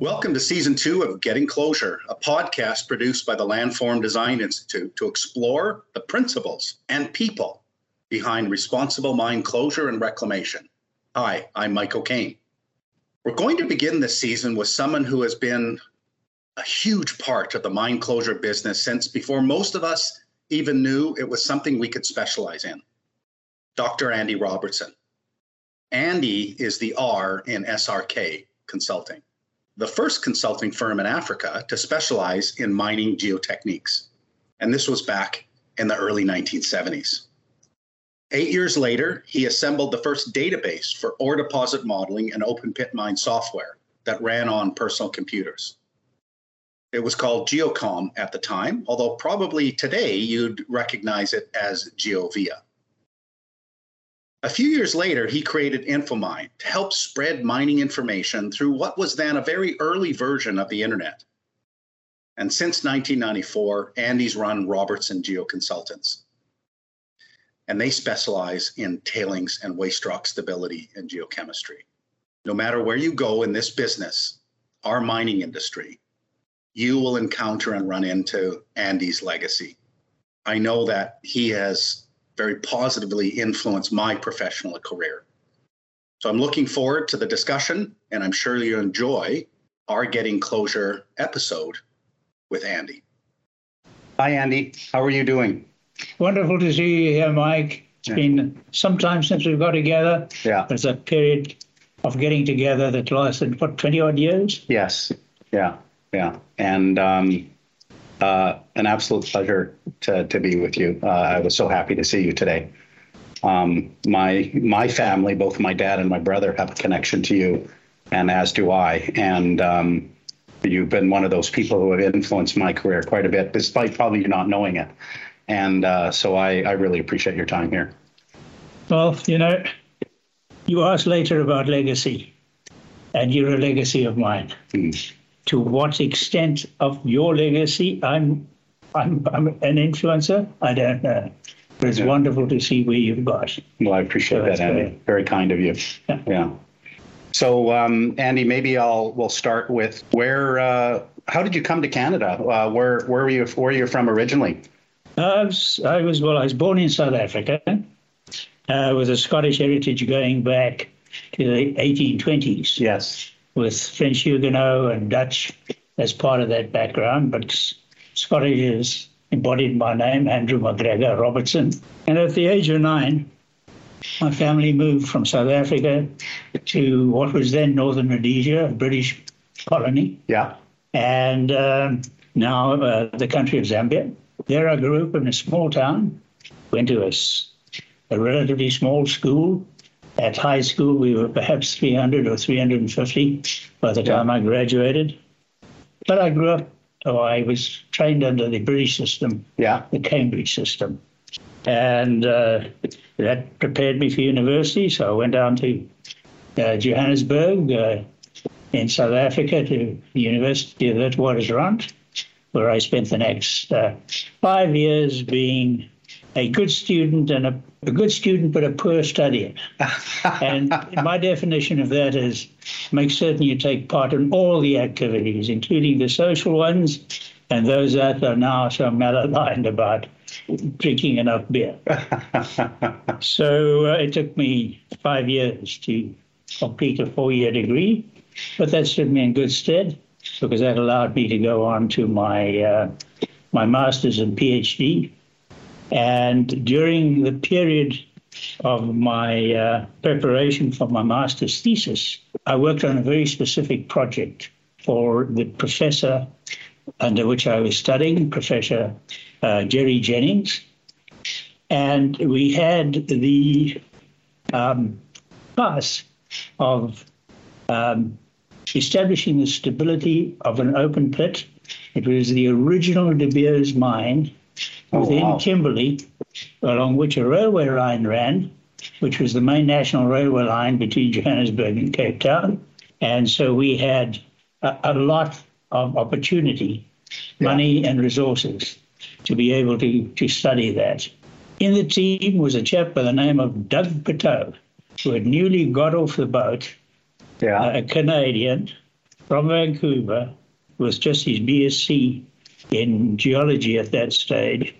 Welcome to season two of Getting Closure, a podcast produced by the Landform Design Institute to explore the principles and people behind responsible mine closure and reclamation. Hi, I'm Michael O'Kane. We're going to begin this season with someone who has been a huge part of the mine closure business since before most of us even knew it was something we could specialize in. Dr. Andy Robertson. Andy is the R in SRK Consulting the first consulting firm in Africa to specialize in mining geotechniques. And this was back in the early 1970s. Eight years later, he assembled the first database for ore deposit modeling and open pit mine software that ran on personal computers. It was called Gemcom at the time, although probably today you'd recognize it as GeoVia. A few years later, he created Infomine to help spread mining information through what was then a very early version of the internet. And since 1994, Andy's run Robertson Geoconsultants. And they specialize in tailings and waste rock stability and geochemistry. No matter where you go in this business, our mining industry, you will encounter and run into Andy's legacy. I know that he has very positively influenced my professional career. So I'm looking forward to the discussion, and I'm sure you enjoy our Getting Closure episode with Andy. Hi, Andy. How are you doing? Wonderful to see you here, Mike. It's yeah. been some time since we've got together. Yeah. There's a period of getting together that lasted, what, 20 odd years? Yes. Yeah. Yeah. And um, uh, an absolute pleasure to, to be with you. Uh, I was so happy to see you today. Um, my my family, both my dad and my brother, have a connection to you, and as do I. And um, you've been one of those people who have influenced my career quite a bit, despite probably you not knowing it. And uh, so I, I really appreciate your time here. Well, you know, you asked later about legacy, and you're a legacy of mine. Mm to what extent of your legacy I'm, I'm, I'm an influencer, I don't know. But it's yeah. wonderful to see where you've got. Well, I appreciate so that, Andy. Very, very kind of you. Yeah. yeah. So, um, Andy, maybe I'll we'll start with where. Uh, how did you come to Canada? Uh, where where were you? Where you from originally? I was, I was well. I was born in South Africa, uh, with a Scottish heritage going back to the 1820s. Yes with French Huguenot and Dutch as part of that background, but Scottish is embodied my name, Andrew McGregor Robertson. And at the age of nine, my family moved from South Africa to what was then Northern Rhodesia, a British colony. Yeah. And um, now uh, the country of Zambia. There I grew up in a small town, went to a, a relatively small school, at high school, we were perhaps 300 or 350 by the time I graduated. But I grew up, oh, I was trained under the British system, yeah. the Cambridge system. And uh, that prepared me for university. So I went down to uh, Johannesburg uh, in South Africa to the University of Witwatersrand, where I spent the next uh, five years being a good student and a, a good student but a poor studier. and my definition of that is make certain you take part in all the activities, including the social ones and those that are now so malaligned about drinking enough beer. so uh, it took me five years to complete a four-year degree, but that stood me in good stead because that allowed me to go on to my uh, my master's and PhD and during the period of my uh, preparation for my master's thesis, I worked on a very specific project for the professor under which I was studying, Professor uh, Jere Jennings. And we had the um, task of um, establishing the stability of an open pit. It was the original De Beers mine oh, within wow. Kimberley, along which a railway line ran, which was the main national railway line between Johannesburg and Cape Town. And so we had a, a lot of opportunity, yeah. money, and resources to be able to, to study that. In the team was a chap by the name of Doug Piteau, who had newly got off the boat, yeah. a Canadian, from Vancouver with just his BSc in geology at that stage.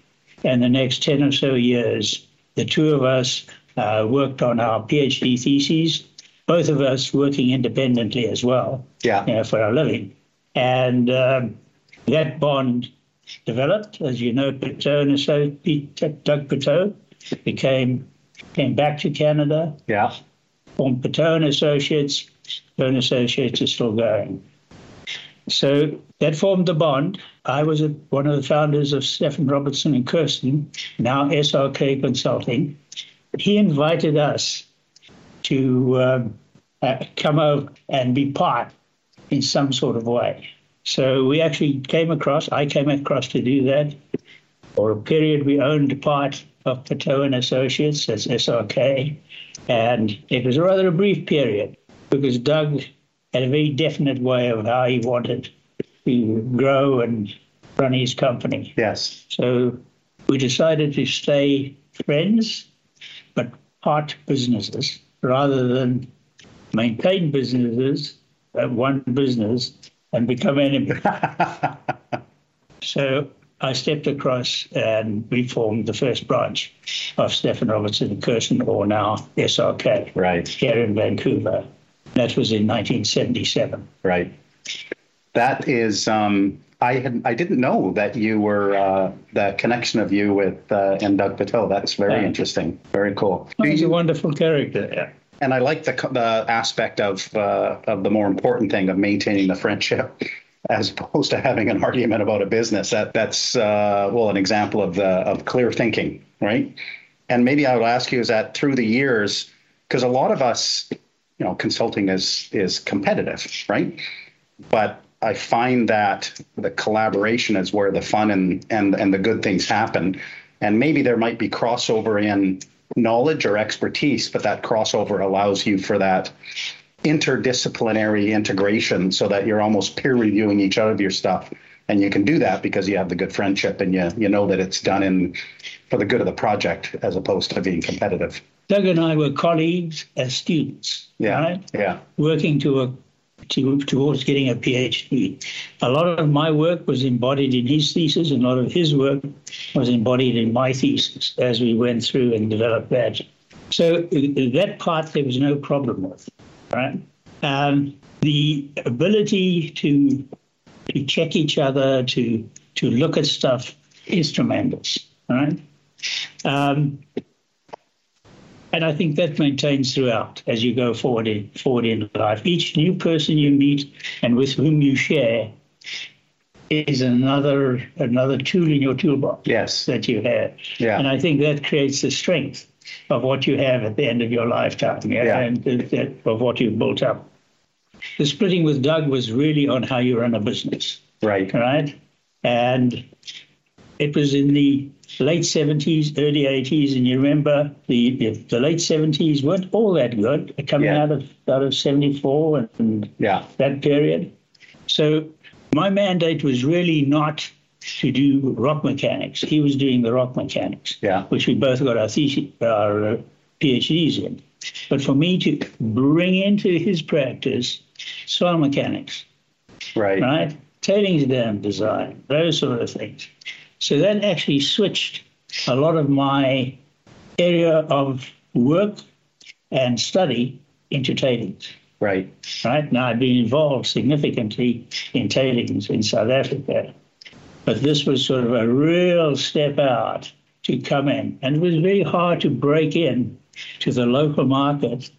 And the next 10 or so years, the two of us uh, worked on our PhD theses, both of us working independently as well Yeah. you know, for our living. And um, that bond developed, as you know, Piteau and so Doug Piteau became came back to Canada, Yeah. formed Piteau and Associates. Piteau and Associates is still going. So that formed the bond. I was a, one of the founders of Steffen Robertson and Kirsten, now SRK Consulting. He invited us to um, uh, come over and be part in some sort of way. So we actually came across, I came across to do that. For a period, we owned part of Piteau and Associates as SRK, and it was rather a brief period because Doug had a very definite way of how he wanted to grow and run his company. Yes. So we decided to stay friends, but part businesses rather than maintain businesses, uh, one business, and become enemies. so I stepped across and we formed the first branch of Steffen Robertson and Kirsten, or now SRK, Right. here in Vancouver. That was in 1977. Right. That is. Um, I had. I didn't know that you were uh, the connection of you with uh, and Doug Piteau. That's very Yeah. interesting. Very cool. He's a wonderful character. Yeah. and I like the the aspect of uh, of the more important thing of maintaining the friendship, as opposed to having an argument about a business. That that's uh, well an example of the of clear thinking, right? And maybe I would ask you is that through the years, because a lot of us, you know, consulting is is competitive, right? But I find that the collaboration is where the fun and and and the good things happen. And maybe there might be crossover in knowledge or expertise, but that crossover allows you for that interdisciplinary integration so that you're almost peer reviewing each other of your stuff. And you can do that because you have the good friendship and you you know that it's done in for the good of the project as opposed to being competitive. Doug and I were colleagues as students, Yeah. right? Yeah. Working to a, to, towards getting a PhD. A lot of my work was embodied in his thesis, and a lot of his work was embodied in my thesis as we went through and developed that. So uh, that part there was no problem with, right? Um, the ability to to check each other, to to look at stuff is tremendous, right? Um, and I think that maintains throughout as you go forward in, forward in life. Each new person you meet and with whom you share is another another tool in your toolbox Yes. that you have. Yeah. And I think that creates the strength of what you have at the end of your lifetime yeah, Yeah. and that- of what you've built up. The splitting with Doug was really on how you run a business Right. right? And it was in the late 70s, early 80s, and you remember the the, the late 70s weren't all that good coming Yeah. out of out of 74 and, and Yeah. that period. So my mandate was really not to do rock mechanics. He was doing the rock mechanics, Yeah. which we both got our thesis, our uh, PhDs in. But for me to bring into his practice soil mechanics, Right. right? Tailings dam design, those sort of things. So that actually switched a lot of my area of work and study into tailings. Right. Right now, I've been involved significantly in tailings in South Africa, but this was sort of a real step out to come in, and it was very hard to break in to the local market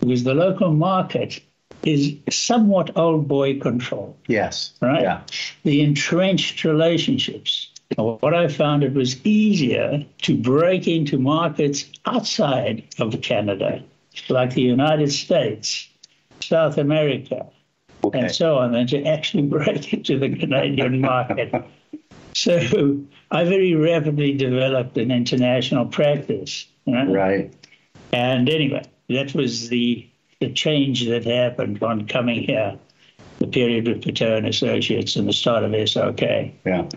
because the local market is somewhat old boy control Yes. right? Yeah. The entrenched relationships. What I found it was easier to break into markets outside of Canada, like the United States, South America, Okay. and so on, than to actually break into the Canadian market. So I very rapidly developed an international practice. Right? Right. And anyway, that was the the change that happened on coming here, period with and Associates and the start of SRK. Yeah.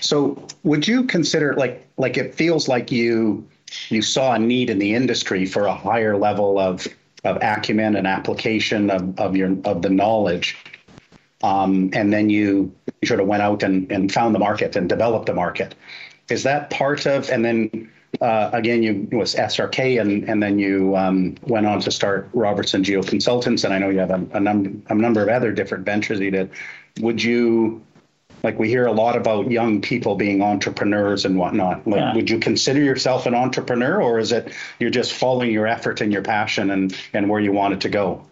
So would you consider like like it feels like you you saw a need in the industry for a higher level of of acumen and application of, of your of the knowledge. um, and then you sort of went out and, and found the market and developed the market. Is that part of, and then uh, again, you was SRK, and and then you um, went on to start Robertson Geo Consultants, and I know you have a, a number a number of other different ventures you did. Would you like we hear a lot about young people being entrepreneurs and whatnot. Like, Yeah. would you consider yourself an entrepreneur, or is it you're just following your effort and your passion and and where you want it to go?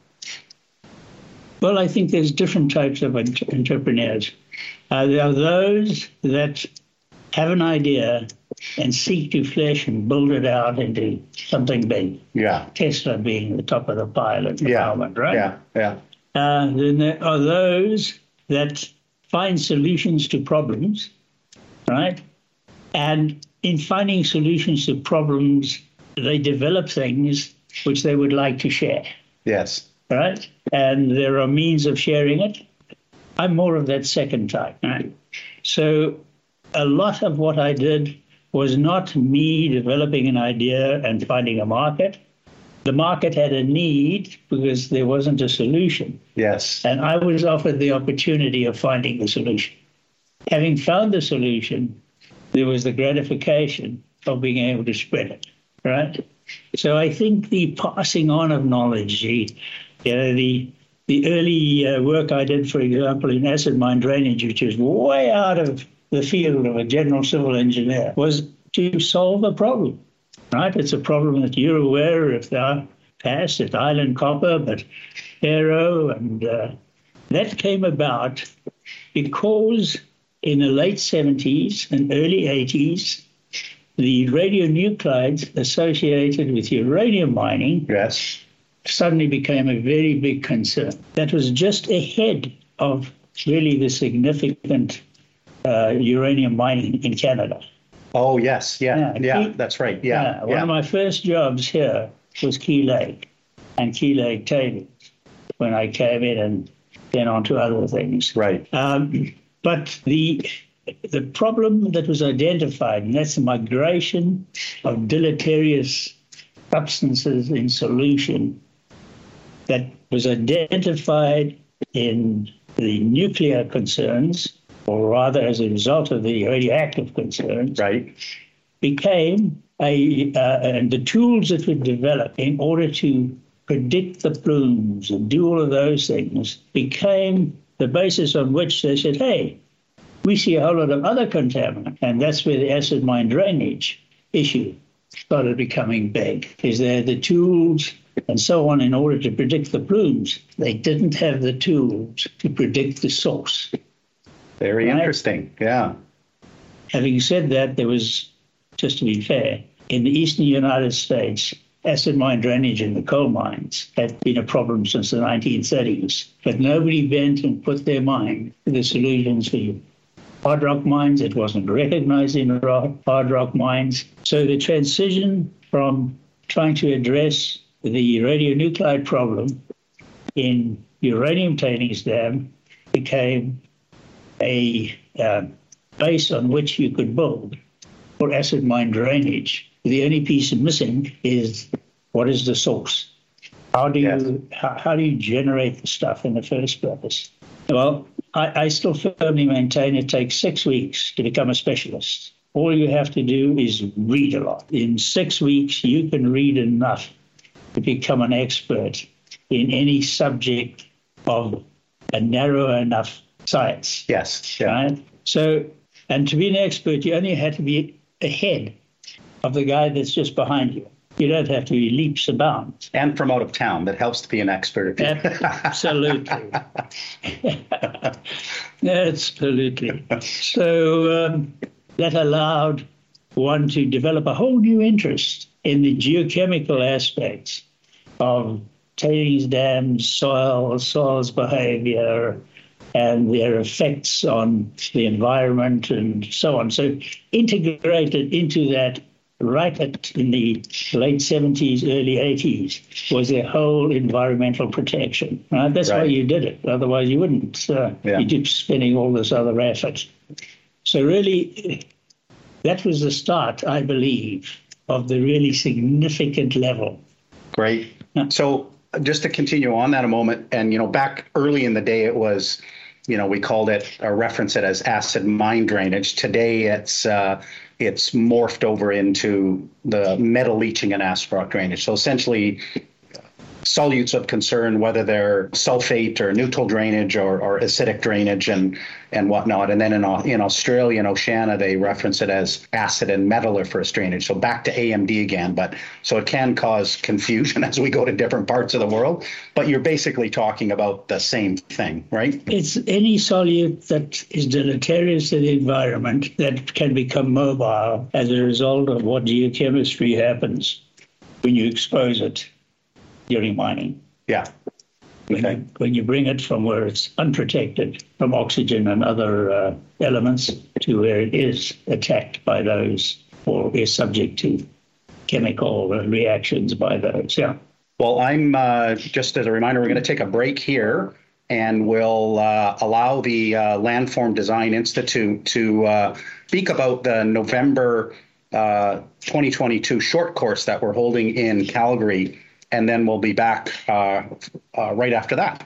Well, I think there's different types of entrepreneurs. Uh, there are those that have an idea and seek to flesh and build it out into something big. Yeah, Tesla being the top of the pile at the yeah, moment, right? yeah, yeah. Uh, then there are those that find solutions to problems, right? And in finding solutions to problems, they develop things which they would like to share, Yes, right? And there are means of sharing it. I'm more of that second type, right? So a lot of what I did was not me developing an idea and finding a market. The market had a need because there wasn't a solution. yes, And I was offered the opportunity of finding the solution. Having found the solution, there was the gratification of being able to spread it, right? So I think the passing on of knowledge, the, you know, the, the early uh, work I did, for example, in acid mine drainage, which is way out of the field of a general civil engineer, was to solve a problem, right? It's a problem that you're aware of the past at Island Copper, but Aero, and uh, that came about because in the late 70s and early 80s, the radionuclides associated with uranium mining yes, suddenly became a very big concern. That was just ahead of really the significant uh, uranium mining in Canada. Oh yes, yeah, Yeah, yeah, that's right. Yeah, one yeah. of my first jobs here was Key Lake and Key Lake tailings when I came in and then on to other things. right. Um, but the the problem that was identified, and that's the migration of deleterious substances in solution, that was identified in the nuclear concerns, or rather as a result of the radioactive concerns, Right. became a uh, and the tools that were developed in order to predict the plumes and do all of those things became the basis on which they said, hey, we see a whole lot of other contaminant, and that's where the acid mine drainage issue started becoming big. Is there the tools and so on in order to predict the plumes? They didn't have the tools to predict the source. Very Right. interesting. Yeah. Having said that, there was, just to be fair, in the eastern United States, acid mine drainage in the coal mines had been a problem since the 1930s. But nobody bent and put their mind to the solutions for hard rock mines. It wasn't recognized in hard rock mines. So the transition from trying to address the radionuclide problem in uranium tailings dam became a uh, base on which you could build for acid mine drainage. The only piece missing is what is the source? How do you how, how do you generate the stuff in the first place? Well, I, I still firmly maintain it takes six weeks to become a specialist. All you have to do is read a lot. In six weeks, you can read enough to become an expert in any subject of a narrow enough science Yes. Yeah. right? So, and to be an expert, you only have to be ahead of the guy that's just behind you. You don't have to be leaps and bounds. And from out of town, that helps to be an expert. Absolutely. Absolutely. So um, that allowed one to develop a whole new interest in the geochemical aspects of tailings dams, soil, soil's behavior, and their effects on the environment and so on. So integrated into that right at in the late 70s, early 80s was a whole environmental protection. Right? That's why you did it. Otherwise, you wouldn't. Uh, Yeah. You keep spending all this other effort. So really, that was the start, I believe, of the really significant level. Great. So just to continue on that a moment, and you know, back early in the day, it was you know, we called it or reference it as acid mine drainage. Today, it's uh, it's morphed over into the metal leaching and acid rock drainage. So essentially, solutes of concern, whether they're sulfate or neutral drainage or, or acidic drainage and and whatnot. And then in in Australia and Oceania, they reference it as acid and metalliferous drainage. So back to AMD again. But so it can cause confusion as we go to different parts of the world. But you're basically talking about the same thing, right? It's any solute that is deleterious to the environment that can become mobile as a result of what geochemistry happens when you expose it during mining. Yeah. When, okay. you, when you bring it from where it's unprotected from oxygen and other uh, elements to where it is attacked by those or is subject to chemical reactions by those. Yeah. Well, I'm uh, just as a reminder, we're going to take a break here and we'll uh, allow the uh, Landform Design Institute to uh, speak about the November uh, 2022 short course that we're holding in Calgary and then we'll be back uh, uh, right after that.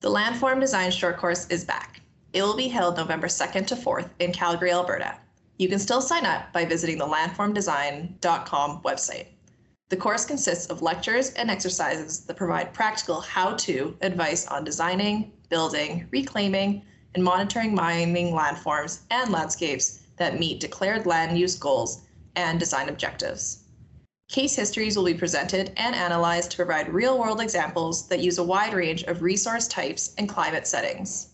The Landform Design Short Course is back. It will be held November 2nd to 4th in Calgary, Alberta. You can still sign up by visiting the landformdesign.com website. The course consists of lectures and exercises that provide practical how to advice on designing, building, reclaiming, and monitoring mining landforms and landscapes that meet declared land use goals and design objectives. Case histories will be presented and analyzed to provide real world examples that use a wide range of resource types and climate settings.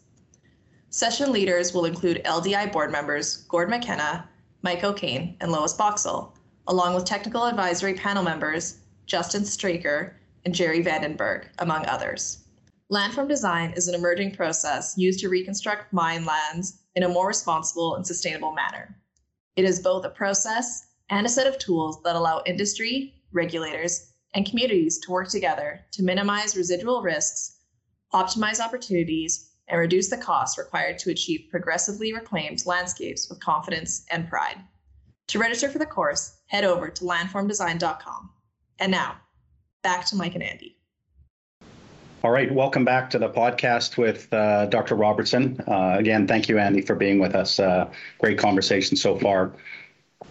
Session leaders will include LDI board members Gord McKenna, Mike O'Kane, and Lois Boxall, along with technical advisory panel members Justin Straker and Jerry Vandenberg, among others. Landform design is an emerging process used to reconstruct mine lands in a more responsible and sustainable manner. It is both a process and a set of tools that allow industry, regulators, and communities to work together to minimize residual risks, optimize opportunities, and reduce the costs required to achieve progressively reclaimed landscapes with confidence and pride. To register for the course, head over to landformdesign.com. And now, back to Mike and Andy. All right, welcome back to the podcast with uh, Dr. Robertson. Uh, again, thank you, Andy, for being with us. Uh, great conversation so far.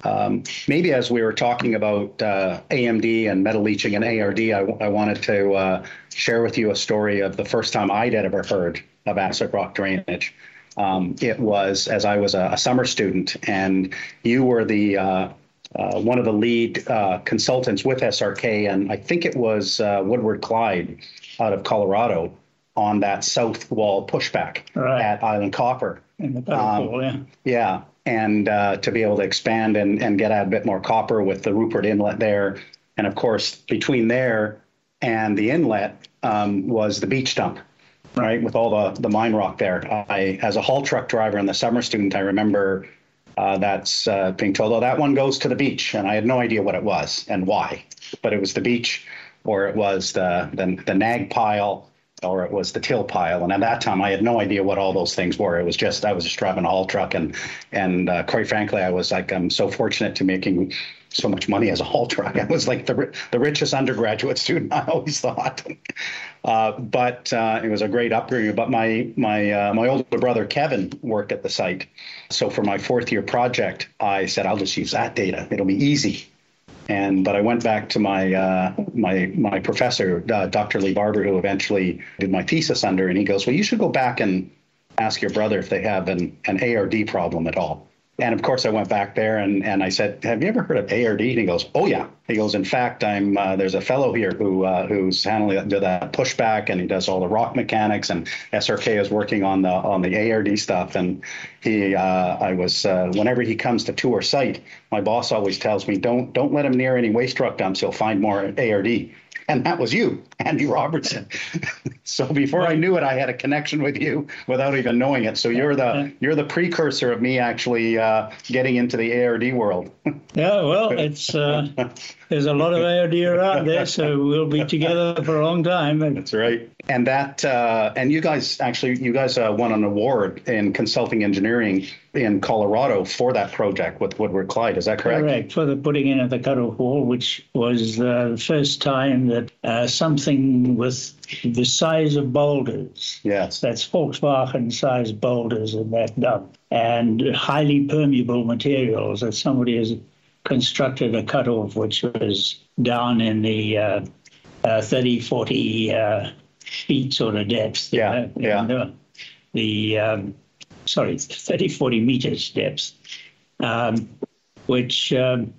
Um, maybe as we were talking about uh, AMD and metal leaching and ARD, I, I wanted to uh, share with you a story of the first time I'd ever heard of acid rock drainage. Um, it was as I was a, a, summer student, and you were the uh, uh one of the lead uh, consultants with SRK, and I think it was uh, Woodward Clyde out of Colorado on that south wall pushback right. at Island Copper. In the um, yeah. Yeah and uh, to be able to expand and, and get out a bit more copper with the Rupert Inlet there. And of course, between there and the inlet um, was the beach dump, right, with all the, the mine rock there. I, as a haul truck driver and the summer student, I remember uh, that's uh, being told, oh, that one goes to the beach. And I had no idea what it was and why, but it was the beach or it was the, the, the nag pile or it was the till pile. And at that time, I had no idea what all those things were. It was just I was just driving a haul truck, and and uh, quite frankly, I was like I'm so fortunate to making so much money as a haul truck. I was like the the richest undergraduate student. I always thought, uh, but uh, it was a great upbringing. But my my uh, my older brother Kevin worked at the site, so for my fourth year project, I said I'll just use that data. It'll be easy. And but I went back to my uh, my my professor, uh, Dr. Lee Barbour, who eventually did my thesis under, and he goes, "Well, you should go back and ask your brother if they have an an ARD problem at all." And of course, I went back there and, and I said, "Have you ever heard of ARD?" And he goes, "Oh yeah." He goes, "In fact, I'm uh, there's a fellow here who uh, who's handling the, pushback and he does all the rock mechanics, and SRK is working on the on the ARD stuff." And he, uh, I was uh, whenever he comes to tour site, my boss always tells me, "Don't don't let him near any waste rock dumps. He'll find more ARD." And that was you, Andy Robertson. so before I knew it, I had a connection with you without even knowing it. So you're the you're the precursor of me actually uh, getting into the ARD world. yeah, well, it's uh, there's a lot of ARD around there, so we'll be together for a long time. That's right. And that uh, and you guys actually you guys uh, won an award in consulting engineering in Colorado for that project with Woodward Clyde. Is that correct? Correct. For the putting in of the cutoff wall, which was uh, the first time that uh, something with the size of boulders, Yes. that's Volkswagen sized boulders in that dump, and highly permeable materials that somebody has constructed a cutoff which was down in the uh, uh, 30, 40 uh, feet sort of depth. you Yeah, know, yeah. and, uh, the um, sorry, 30, 40 meters depth, um, which um,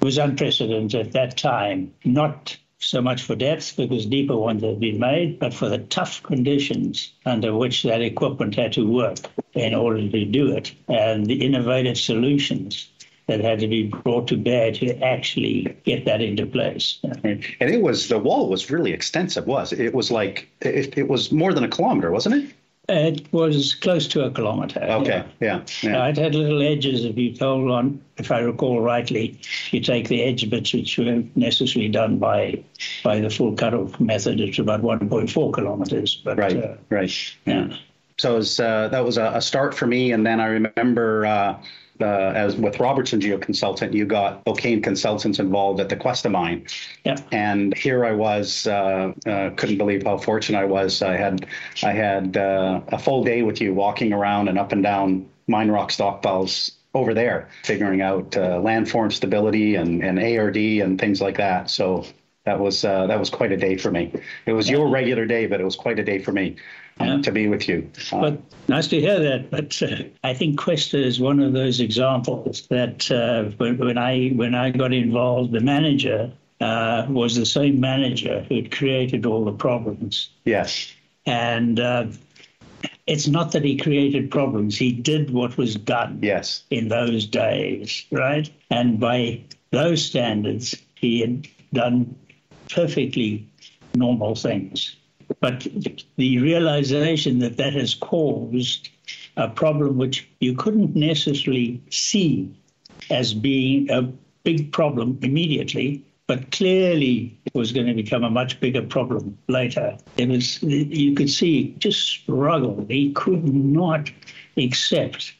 was unprecedented at that time. Not so much for depth because deeper ones had been made, but for the tough conditions under which that equipment had to work in order to do it, and the innovative solutions that had to be brought to bear to actually get that into place. And it was the wall was really extensive. Was it? Was like it, it was more than a kilometer, wasn't it? It was close to a kilometre. Okay. Yeah. yeah. Uh, it had little edges, if you told on, if I recall rightly, you take the edge bits which were necessarily done by by the full cutoff method, it's about 1.4 kilometres. But Right. uh, right. yeah. So it was, uh, that was a, a start for me. And then I remember uh, uh, as with Robertson Geo Consultant, you got O'Kane Consultants involved at the Questa mine. Yeah. And here I was, uh, uh, couldn't believe how fortunate I was. I had, I had uh, a full day with you walking around and up and down mine rock stockpiles over there, figuring out uh, landform stability and, and ARD and things like that. So that was uh, that was quite a day for me. It was your regular day, but it was quite a day for me Yeah. to be with you. But nice to hear that. But uh, I think Questa is one of those examples that uh, when, when I when I got involved, the manager uh, was the same manager who had created all the problems. yes. And uh, it's not that he created problems; he did what was done Yes. in those days, right? And by those standards, he had done perfectly normal things. But the realization that that has caused a problem which you couldn't necessarily see as being a big problem immediately, but clearly was going to become a much bigger problem later. It was you could see just struggle. He could not accept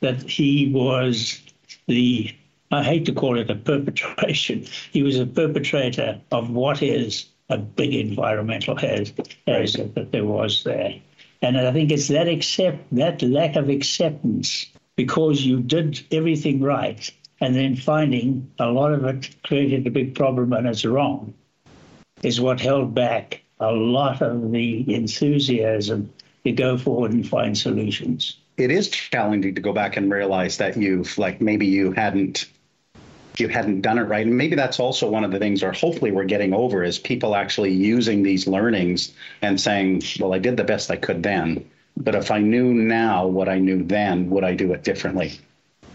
that he was the I hate to call it a perpetration. He was a perpetrator of what is a big environmental hazard, hazard that there was there. And I think it's that accept that lack of acceptance because you did everything right and then finding a lot of it created a big problem and it's wrong is what held back a lot of the enthusiasm to go forward and find solutions. It is challenging to go back and realize that you've like maybe you hadn't you hadn't done it right. And maybe that's also one of the things, or hopefully we're getting over, is people actually using these learnings and saying, well, I did the best I could then. But if I knew now what I knew then, would I do it differently?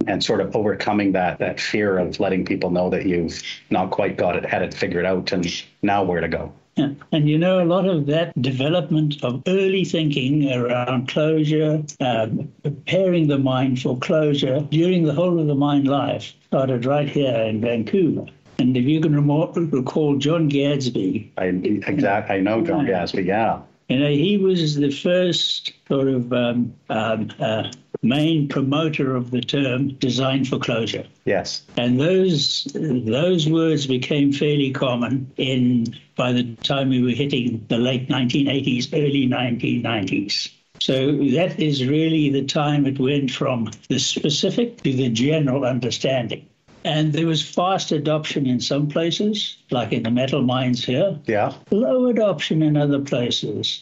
And sort of overcoming that that fear of letting people know that you've not quite got it, had it figured out, and now where to go. And you know, a lot of that development of early thinking around closure, um, preparing the mind for closure during the whole of the mind life started right here in Vancouver. And if you can remo- recall John Gadsby, I exact. I know John Gadsby, Yeah. You know, he was the first sort of um, um, uh, main promoter of the term design for closure. Yes. And those those words became fairly common in by the time we were hitting the late 1980s, early 1990s. So that is really the time it went from the specific to the general understanding. And there was fast adoption in some places, like in the metal mines here, Yeah. low adoption in other places,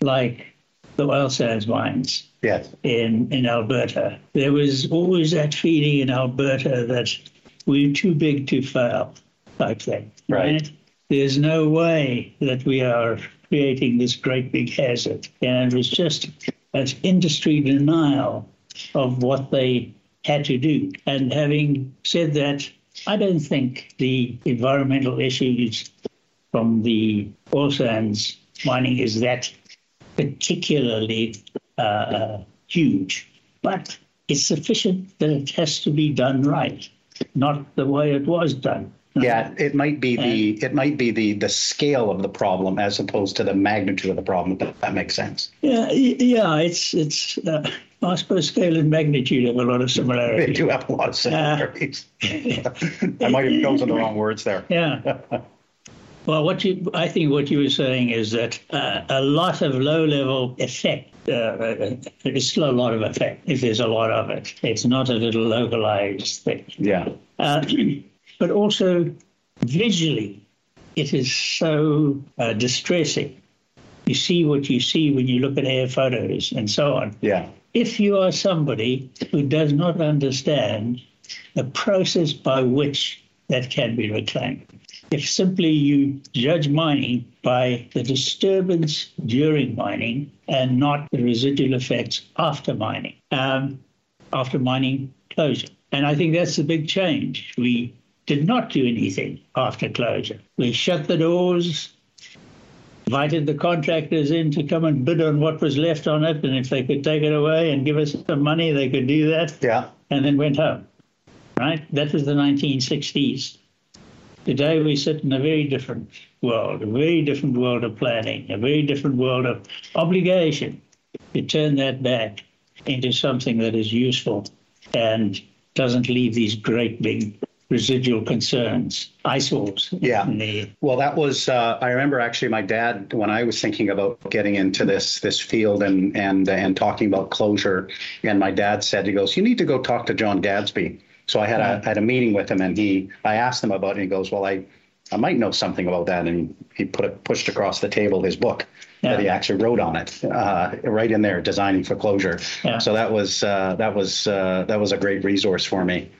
like the oil sands mines Yes. in, in Alberta. There was always that feeling in Alberta that we're too big to fail, type thing. Right. There's no way that we are creating this great big hazard. And it was just an industry denial of what they had to do. And having said that, I don't think the environmental issues from the oil sands mining is that particularly uh, huge, but it's sufficient that it has to be done right, not the way it was done. Yeah, it might be the it might be the the scale of the problem as opposed to the magnitude of the problem. If that makes sense. Yeah, yeah, it's it's uh, I suppose scale and magnitude have a lot of They similarity. do have a lot of similarities. I might have chosen the wrong words there. Yeah. Well, what you, I think what you were saying is that uh, a lot of low-level effect, uh, uh, it's still a lot of effect if there's a lot of it. It's not a little localized thing. Yeah. Uh, but also visually, it is so uh, distressing. You see what you see when you look at air photos and so on. Yeah. If you are somebody who does not understand the process by which that can be reclaimed, if simply you judge mining by the disturbance during mining and not the residual effects after mining, um, after mining closure. And I think that's the big change. We did not do anything after closure. We shut the doors, invited the contractors in to come and bid on what was left on it, and if they could take it away and give us some money, they could do that, Yeah. and then went home. Right? That was the 1960s. Today we sit in a very different world, a very different world of planning, a very different world of obligation to turn that back into something that is useful and doesn't leave these great big residual concerns, eyesores. Yeah. the- Well, that was. Uh, I remember actually my dad when I was thinking about getting into this this field and and and talking about closure, and my dad said he goes, "You need to go talk to John Gadsby." So I had a had a meeting with him, and he I asked him about it. And he goes, "Well, I I might know something about that," and he put it pushed across the table his book. That he actually wrote on it, uh, right in there, designing for closure. Yeah. So that was uh, that was uh, that was a great resource for me.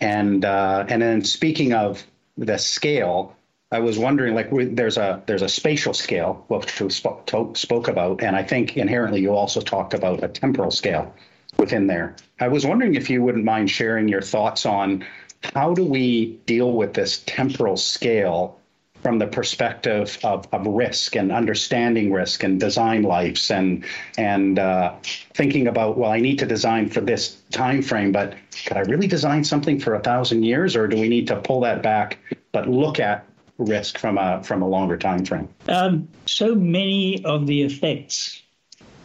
And uh, and then speaking of the scale, I was wondering, like, there's a there's a spatial scale which we to, spoke about, and I think inherently you also talked about a temporal scale within there. I was wondering if you wouldn't mind sharing your thoughts on how do we deal with this temporal scale from the perspective of, of risk and understanding risk and design lives and and uh, thinking about well I need to design for this time frame but could I really design something for a thousand years or do we need to pull that back but look at risk from a from a longer time frame Um, so many of the effects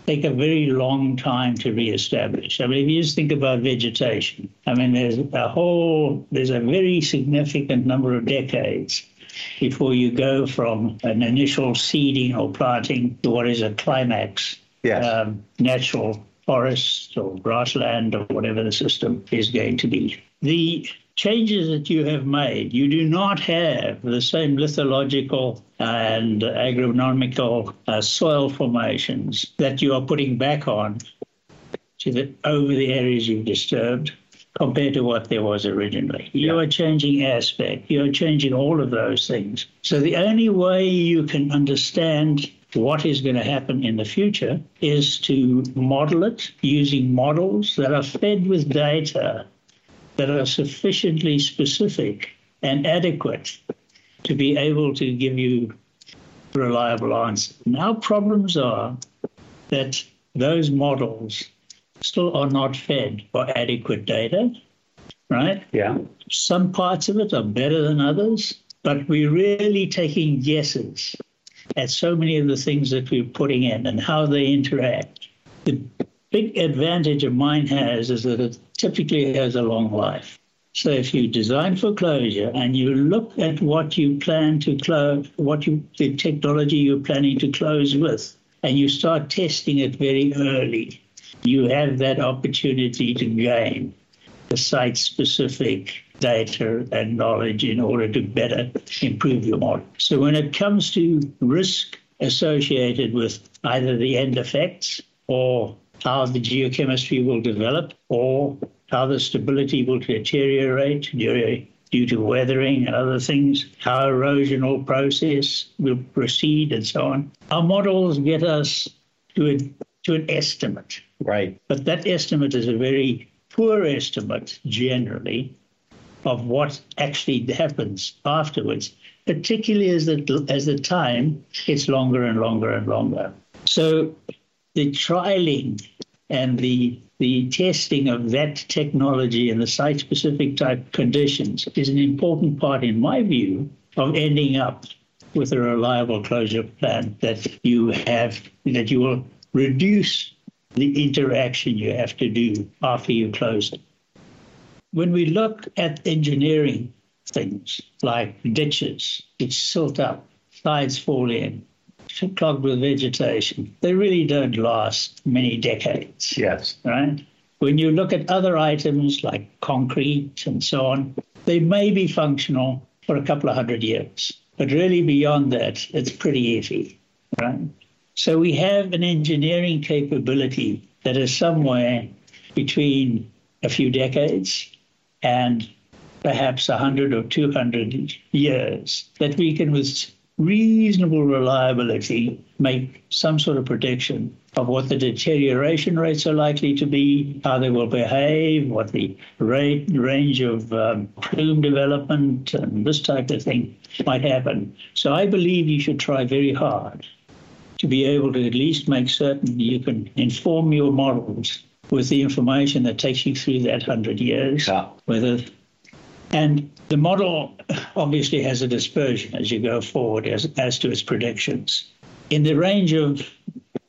take a very long time to reestablish. I mean, if you just think about vegetation, I mean, there's a whole, there's a very significant number of decades before you go from an initial seeding or planting to what is a climax, Yes. um, natural forest or grassland or whatever the system is going to be. The changes that you have made, you do not have the same lithological and agronomical uh, soil formations that you are putting back on to the, over the areas you've disturbed compared to what there was originally. You are changing aspect, you are changing all of those things. So the only way you can understand what is going to happen in the future is to model it using models that are fed with data that are sufficiently specific and adequate to be able to give you reliable answers. Now, problems are that those models still are not fed by adequate data, right? yeah Some parts of it are better than others, but we're really taking guesses at so many of the things that we're putting in and how they interact. The big advantage of mine has is that it typically has a long life. So if you design for closure and you look at what you plan to close, what you the technology you're planning to close with, and you start testing it very early, you have that opportunity to gain the site specific data and knowledge in order to better improve your model. So when it comes to risk associated with either the end effects or how the geochemistry will develop or how the stability will deteriorate due, to weathering and other things, how erosional process will proceed and so on. Our models get us to, a, to an estimate. right But that estimate is a very poor estimate generally of what actually happens afterwards, particularly as the, as the time gets longer and longer and longer. So the trialing and the the testing of that technology in the site-specific type conditions is an important part, in my view, of ending up with a reliable closure plan that you have that you will reduce the interaction you have to do after you close it. When we look at engineering things like ditches which silt up, sides fall in, clogged with vegetation, they really don't last many decades. Yes. Right? When you look at other items like concrete and so on, they may be functional for a couple of hundred years. But really, beyond that, it's pretty iffy. Right? So we have an engineering capability that is somewhere between a few decades and perhaps 100 or 200 years that we can, with reasonable reliability, make some sort of prediction of what the deterioration rates are likely to be, how they will behave, what the rate, range of um, plume development, and this type of thing might happen. So I believe you should try very hard to be able to at least make certain you can inform your models with the information that takes you through that 100 years. Yeah. Whether and the model obviously has a dispersion as you go forward as, as to its predictions. In the range of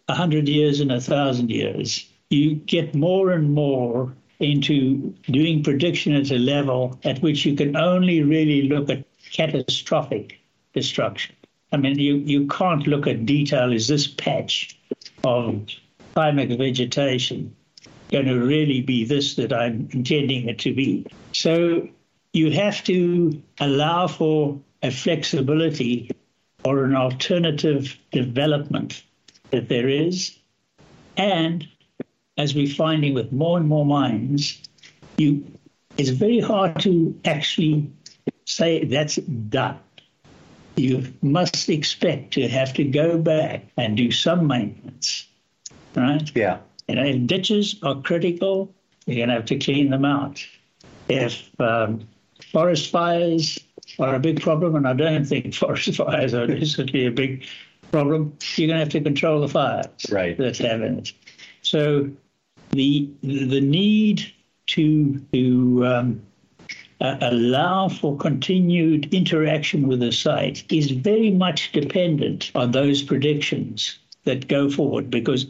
100 years and 1,000 years, you get more and more into doing prediction at a level at which you can only really look at catastrophic destruction. I mean, you, you can't look at detail. Is this patch of thymic vegetation going to really be this that I'm intending it to be? So you have to allow for a flexibility or an alternative development that there is. And as we're finding with more and more mines, you it's very hard to actually say that's done you must expect to have to go back and do some maintenance, right? Yeah. You know, if ditches are critical, you're going to have to clean them out. If um, forest fires are a big problem, and I don't think forest fires are necessarily a big problem, you're going to have to control the fires right. that's having it. So the the need to to um, uh, allow for continued interaction with the site is very much dependent on those predictions that go forward because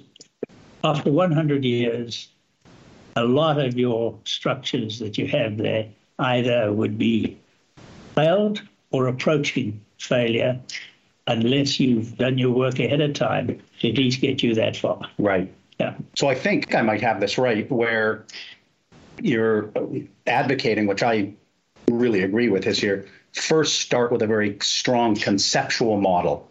after 100 years, a lot of your structures that you have there either would be failed or approaching failure unless you've done your work ahead of time to at least get you that far. Right. Yeah. So I think I might have this right where you're advocating, which I really agree with is here. First start with a very strong conceptual model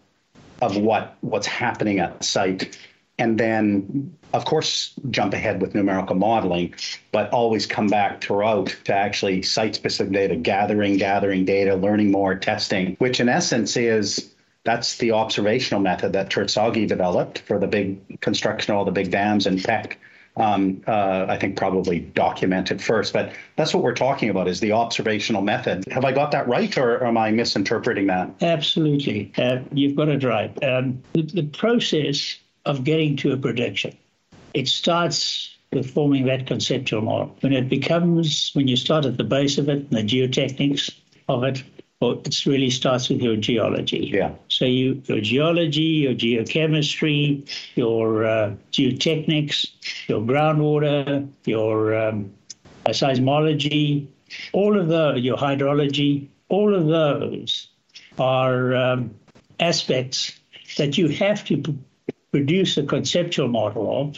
of what what's happening at the site. And then of course jump ahead with numerical modeling but always come back throughout to actually site specific data gathering gathering data learning more testing which in essence is that's the observational method that Terzaghi developed for the big construction all the big dams and Peck um, uh, I think probably documented first. But that's what we're talking about is the observational method. Have I got that right, or am I misinterpreting that? Absolutely, uh, you've got it right. Um, the, the process of getting to a prediction, it starts with forming that conceptual model. When it becomes, when you start at the base of it, the geotechnics of it, well, it really starts with your geology. Yeah. So you, your geology, your geochemistry, your uh, geotechnics, your groundwater, your um, seismology, all of the your hydrology, all of those are um, aspects that you have to p- produce a conceptual model of,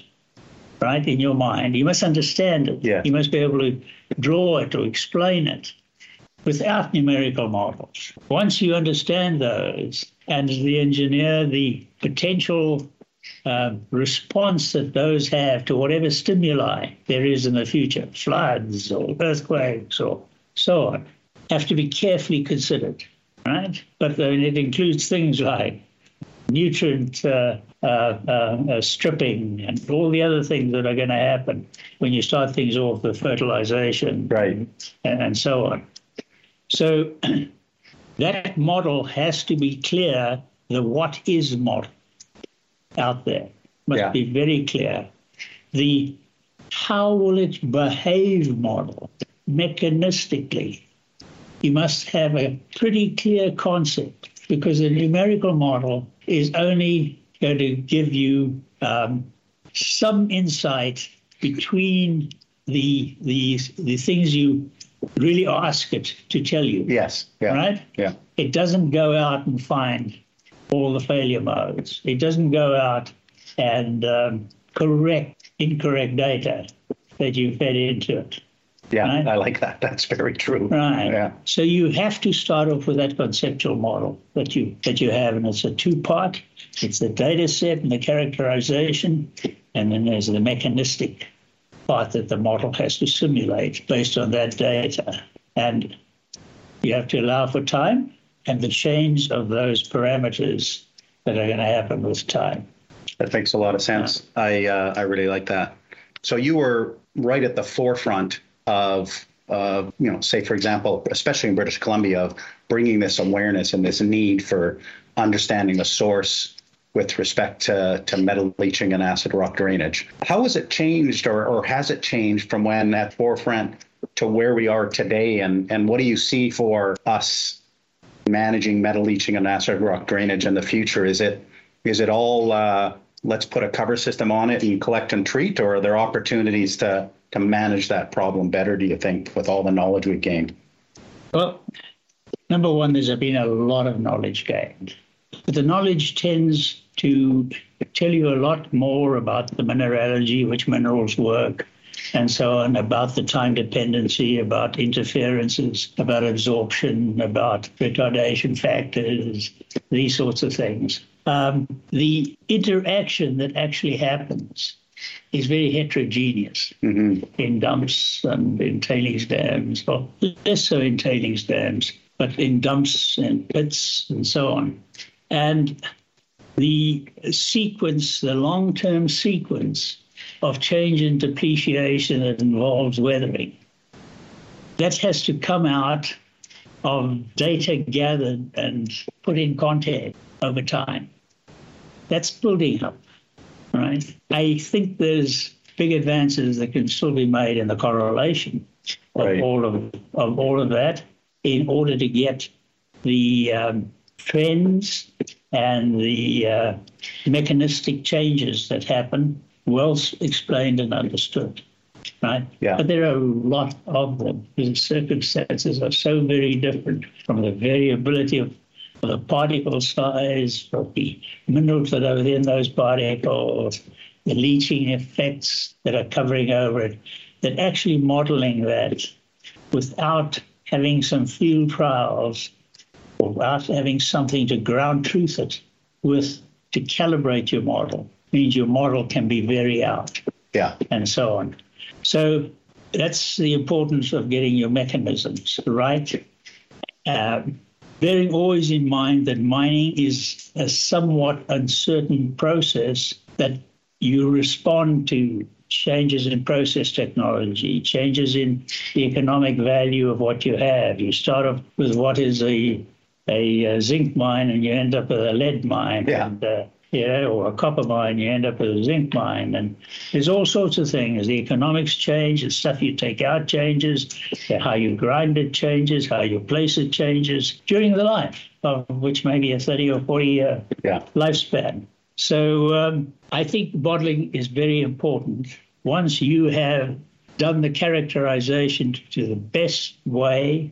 right, in your mind. You must understand it. Yeah. You must be able to draw it or explain it without numerical models. Once you understand those, and the engineer, the potential uh, response that those have to whatever stimuli there is in the future, floods or earthquakes or so on, have to be carefully considered, right? But then it includes things like nutrient uh, uh, uh, stripping and all the other things that are going to happen when you start things off with fertilization Right. and, and so on. So that model has to be clear, the what is model out there must Yeah. be very clear. The how will it behave model mechanistically, you must have a pretty clear concept because a numerical model is only going to give you um, some insight between the the the things you really ask it to tell you. Yes. Yeah. Right? Yeah. It doesn't go out and find all the failure modes. It doesn't go out and um, correct incorrect data that you fed into it. Yeah. Right. I like that. That's very true. Right. Yeah. So you have to start off with that conceptual model that you that you have, and it's a two-part. It's the data set and the characterization, and then there's the mechanistic part that the model has to simulate based on that data. And you have to allow for time and the change of those parameters that are going to happen with time. That makes a lot of sense. I uh, I really like that. So you were right at the forefront of uh, you know, say for example, especially in British Columbia, of bringing this awareness and this need for understanding the source with respect to, to metal leaching and acid rock drainage. How has it changed or, or has it changed from when at forefront to where we are today? And, and what do you see for us managing metal leaching and acid rock drainage in the future? Is it is it all uh, let's put a cover system on it and collect and treat, or are there opportunities to to manage that problem better? Do you think with all the knowledge we've gained? Well, number one, there's been a lot of knowledge gained, but the knowledge tends to tell you a lot more about the mineralogy, which minerals work, and so on, about the time dependency, about interferences, about absorption, about retardation factors, these sorts of things. Um, the interaction that actually happens is very heterogeneous Mm-hmm. in dumps and in tailings dams, or less so in tailings dams, but in dumps and pits and so on. And the sequence, the long term sequence of change and depreciation that involves weathering, that has to come out of data gathered and put in context over time. That's building up, right? I think there's big advances that can still be made in the correlation of Right. all of of all of that in order to get the um, trends and the uh, mechanistic changes that happen well explained and understood. Right? Yeah. But there are a lot of them. The circumstances are so very different from the variability of the particle size, of the minerals that are within those particles, the leaching effects that are covering over it, that actually modeling that without having some field trials without having something to ground truth it with to calibrate your model means your model can be very out Yeah. and so on. So that's the importance of getting your mechanisms right. Um, bearing always in mind that mining is a somewhat uncertain process that you respond to changes in process technology, changes in the economic value of what you have. You start off with what is a a, uh zinc mine, and you end up with a lead mine, Yeah. and uh, you or a copper mine, you end up with a zinc mine, and there's all sorts of things. The economics change, the stuff you take out changes, how you grind it changes, how you place it changes during the life of which maybe a 30 or 40 year Yeah. lifespan. So um, I think modeling is very important. Once you have done the characterization to the best way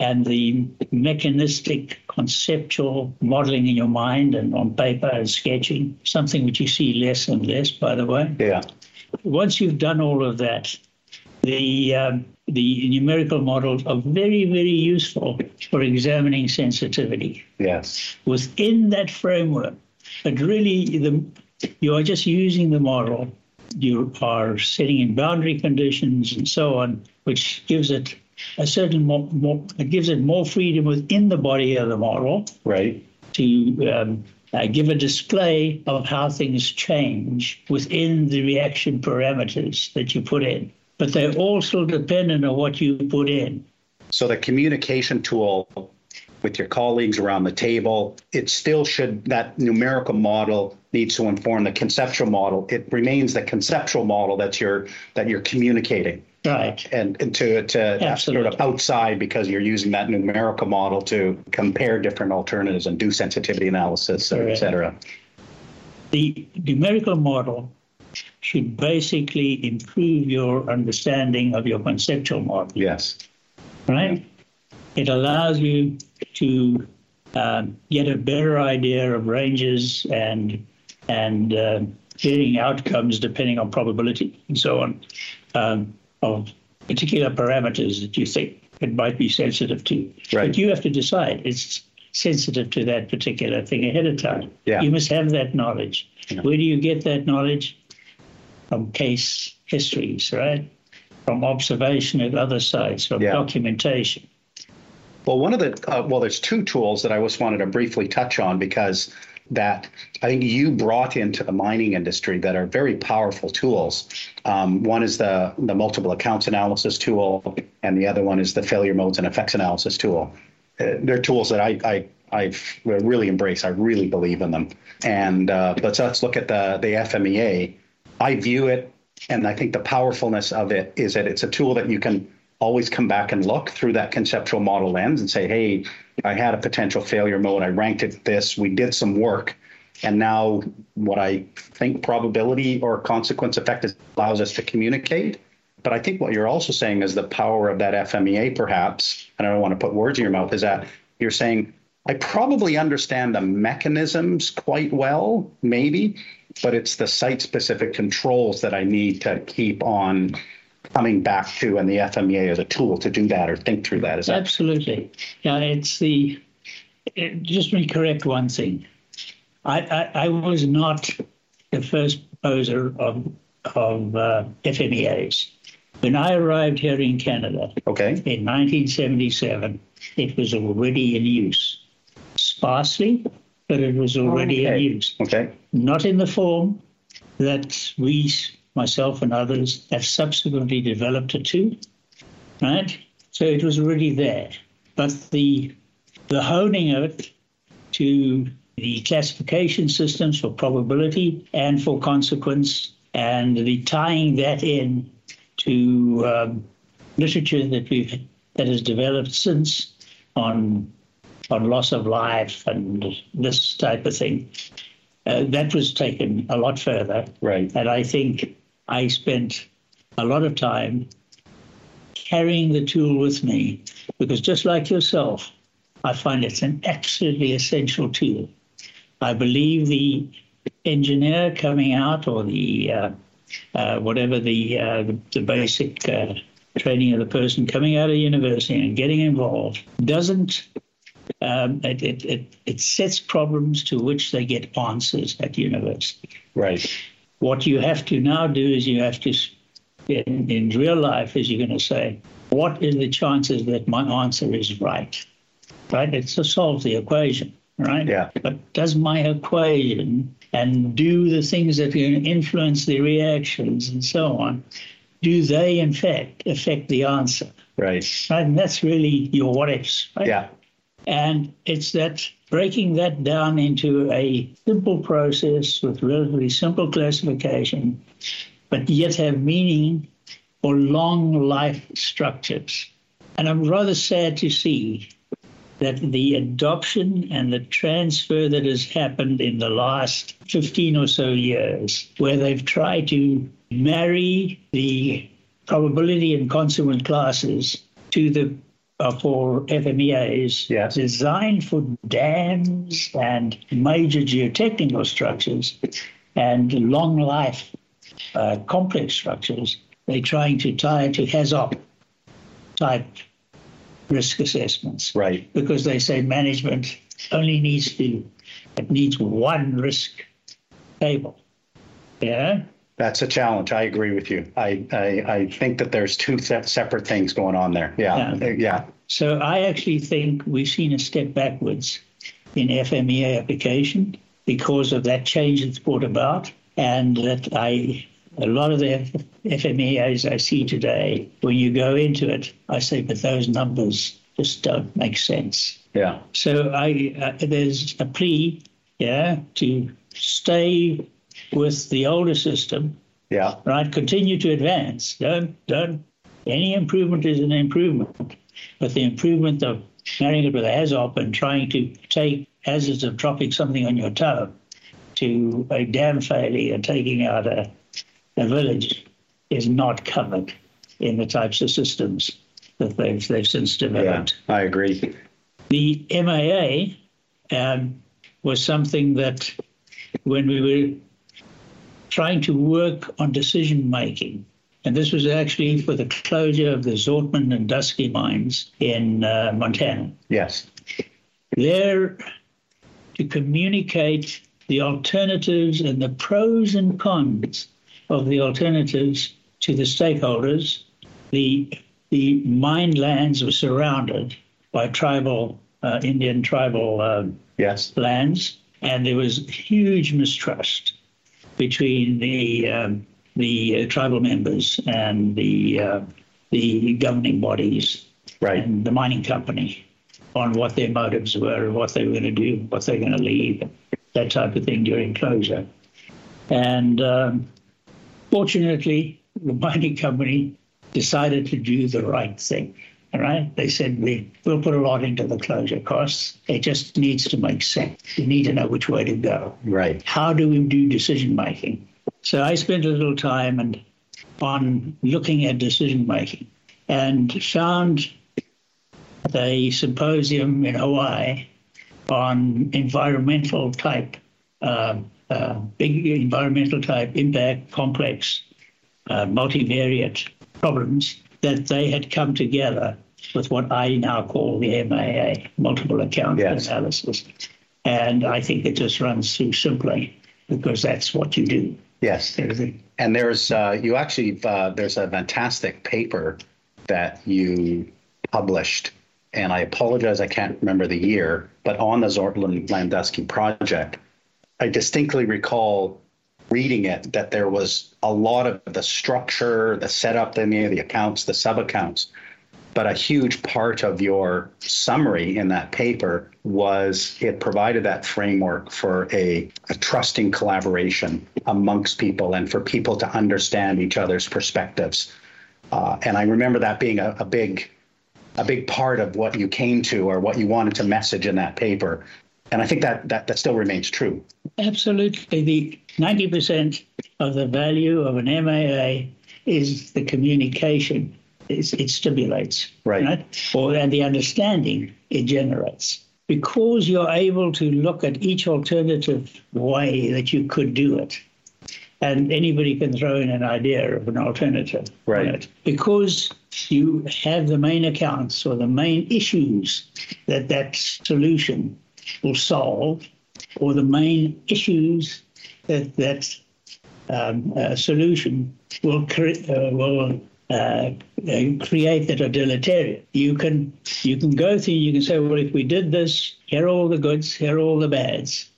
and the mechanistic conceptual modeling in your mind and on paper and sketching, something which you see less and less, by the way. Yeah. Once you've done all of that, the um, the numerical models are very, very useful for examining sensitivity Yes. within that framework. But really, the, you are just using the model. You are setting in boundary conditions and so on, which gives it a certain more, more it gives it more freedom within the body of the model Right. to um, uh, give a display of how things change within the reaction parameters that you put in. But they're all still dependent on what you put in. So the communication tool with your colleagues around the table, it still should that numerical model needs to inform the conceptual model. It remains the conceptual model that you're that you're communicating. Right. And, and to to sort of outside because you're using that numerical model to compare different alternatives and do sensitivity analysis, et cetera. the numerical model should basically improve your understanding of your conceptual model, Yes. right? It allows you to um, get a better idea of ranges and and uh, varying outcomes depending on probability and so on um, of particular parameters that you think it might be sensitive to. Right. But you have to decide it's sensitive to that particular thing ahead of time. Yeah. You must have that knowledge. Yeah. Where do you get that knowledge? From case histories, right? From observation at other sites, from Yeah. documentation. Well, one of the uh, well, there's two tools that I just wanted to briefly touch on because that I think you brought into the mining industry that are very powerful tools. Um, one is the the multiple accounts analysis tool, and the other one is the failure modes and effects analysis tool. Uh, they're tools that I, I I've really embrace. I really believe in them. And uh, but let's look at the the FMEA. I view it, and I think the powerfulness of it is that it's a tool that you can always come back and look through that conceptual model lens and say, hey, I had a potential failure mode. I ranked it this. We did some work. And now what I think probability or consequence effect is, allows us to communicate. But I think what you're also saying is the power of that FMEA, perhaps, and I don't want to put words in your mouth, is that you're saying, I probably understand the mechanisms quite well, maybe, but it's the site specific controls that I need to keep on coming back to, and the FMEA as a tool to do that or think through that. Is that Absolutely. Yeah, it's the. It, just to correct one thing. I, I, I was not the first proposer of, of uh, FMEAs. When I arrived here in Canada okay? in 1977, it was already in use. Sparsely, but it was already Okay. in use. Okay. Not in the form that we, myself and others, have subsequently developed it to, right? So it was already there. But the, the honing of it to the classification systems for probability and for consequence, and the tying that in to um, literature that we've that has developed since on on loss of life and this type of thing. Uh, that was taken a lot further. Right. And I think I spent a lot of time carrying the tool with me because just like yourself, I find it's an absolutely essential tool. I believe the engineer coming out or the uh, uh, whatever the, uh, the the basic uh, training of the person coming out of university and getting involved doesn't um, it, it, it, it sets problems to which they get answers at university. Right. What you have to now do is you have to, in, in real life, is you're going to say, what are the chances that my answer is right? Right? It's to solve the equation, right? Yeah. But does my equation and do the things that can influence the reactions and so on, do they in fact affect the answer? Right. Right? And that's really your what ifs, right? Yeah. And it's that breaking that down into a simple process with relatively simple classification, but yet have meaning for long life structures. And I'm rather sad to see that the adoption and the transfer that has happened in the last 15 or so years, where they've tried to marry the probability and consequent classes to the for FMEAs Yes. designed for dams and major geotechnical structures and long life uh, complex structures. They're trying to tie it to HAZOP type risk assessments Right. because they say management only needs to it needs one risk table. Yeah. That's a challenge. I agree with you. I I, I think that there's two se- separate things going on there. Yeah. Yeah. Yeah. So I actually think we've seen a step backwards in FMEA application because of that change that's brought about, and that I a lot of the FMEAs I see today, when you go into it, I say, but those numbers just don't make sense. Yeah. So I uh, there's a plea, yeah, to stay with the older system, Yeah. right? Continue to advance. Don't don't. Any improvement is an improvement, but the improvement of marrying it with a HAZOP and trying to take hazards of dropping something on your toe to a dam failure and taking out a a village is not covered in the types of systems that they've, they've since developed. Yeah, developed. I agree. The MAA um, was something that when we were trying to work on decision making, and this was actually for the closure of the Zortman Landusky mines in uh, Montana. Yes. There to communicate the alternatives and the pros and cons of the alternatives to the stakeholders. The the mine lands were surrounded by tribal uh, Indian tribal uh, Yes. lands, and there was huge mistrust between the um, the uh, tribal members and the uh, the governing bodies Right. and the mining company on what their motives were, what they were going to do, what they're going to leave, that type of thing during closure. And um, fortunately, the mining company decided to do the right thing. All right, they said we will put a lot into the closure costs. It just needs to make sense. You need to know which way to go Right. how do we do decision making? So I spent a little time and on looking at decision making and found the symposium in Hawaii on environmental type, uh, uh, big environmental type impact, complex, uh, multivariate problems that they had come together with what I now call the MAA, multiple account Yes. analysis. And I think it just runs through simply because that's what you do. Yes. And there's uh, you actually uh, there's a fantastic paper that you published, and I apologize I can't remember the year, but on the Zortman Landusky project, I distinctly recall reading it that there was a lot of the structure, the setup the accounts, the sub accounts, but a huge part of your summary in that paper was it provided that framework for a, a trusting collaboration amongst people and for people to understand each other's perspectives. Uh, and I remember that being a, a big a big part of what you came to or what you wanted to message in that paper. And I think that that, that still remains true. Absolutely. The 90% of the value of an MAA is the communication it's, it stimulates. Right. Or and the understanding it generates. Because you're able to look at each alternative way that you could do it. And anybody can throw in an idea of an alternative. Right. Because you have the main accounts or the main issues that that solution will solve, or the main issues that that um, uh, solution will cre- uh, will uh, uh, create that are deleterious. You can you can go through. You can say, well, if we did this, here are all the goods, here are all the bads.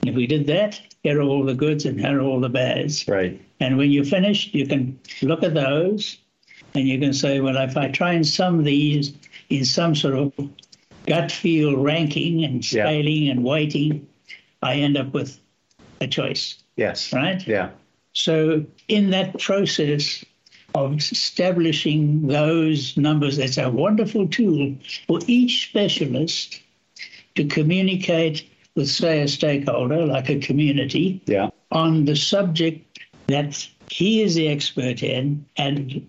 And if we did that, here are all the goods, and here are all the bads. Right. And when you're finished, you can look at those, and you can say, well, if I try and sum these in some sort of gut feel ranking and Yeah. and weighting, I end up with a choice, Yes. right? Yeah. So in that process of establishing those numbers, it's a wonderful tool for each specialist to communicate with, say, a stakeholder like a community Yeah. on the subject that he is the expert in and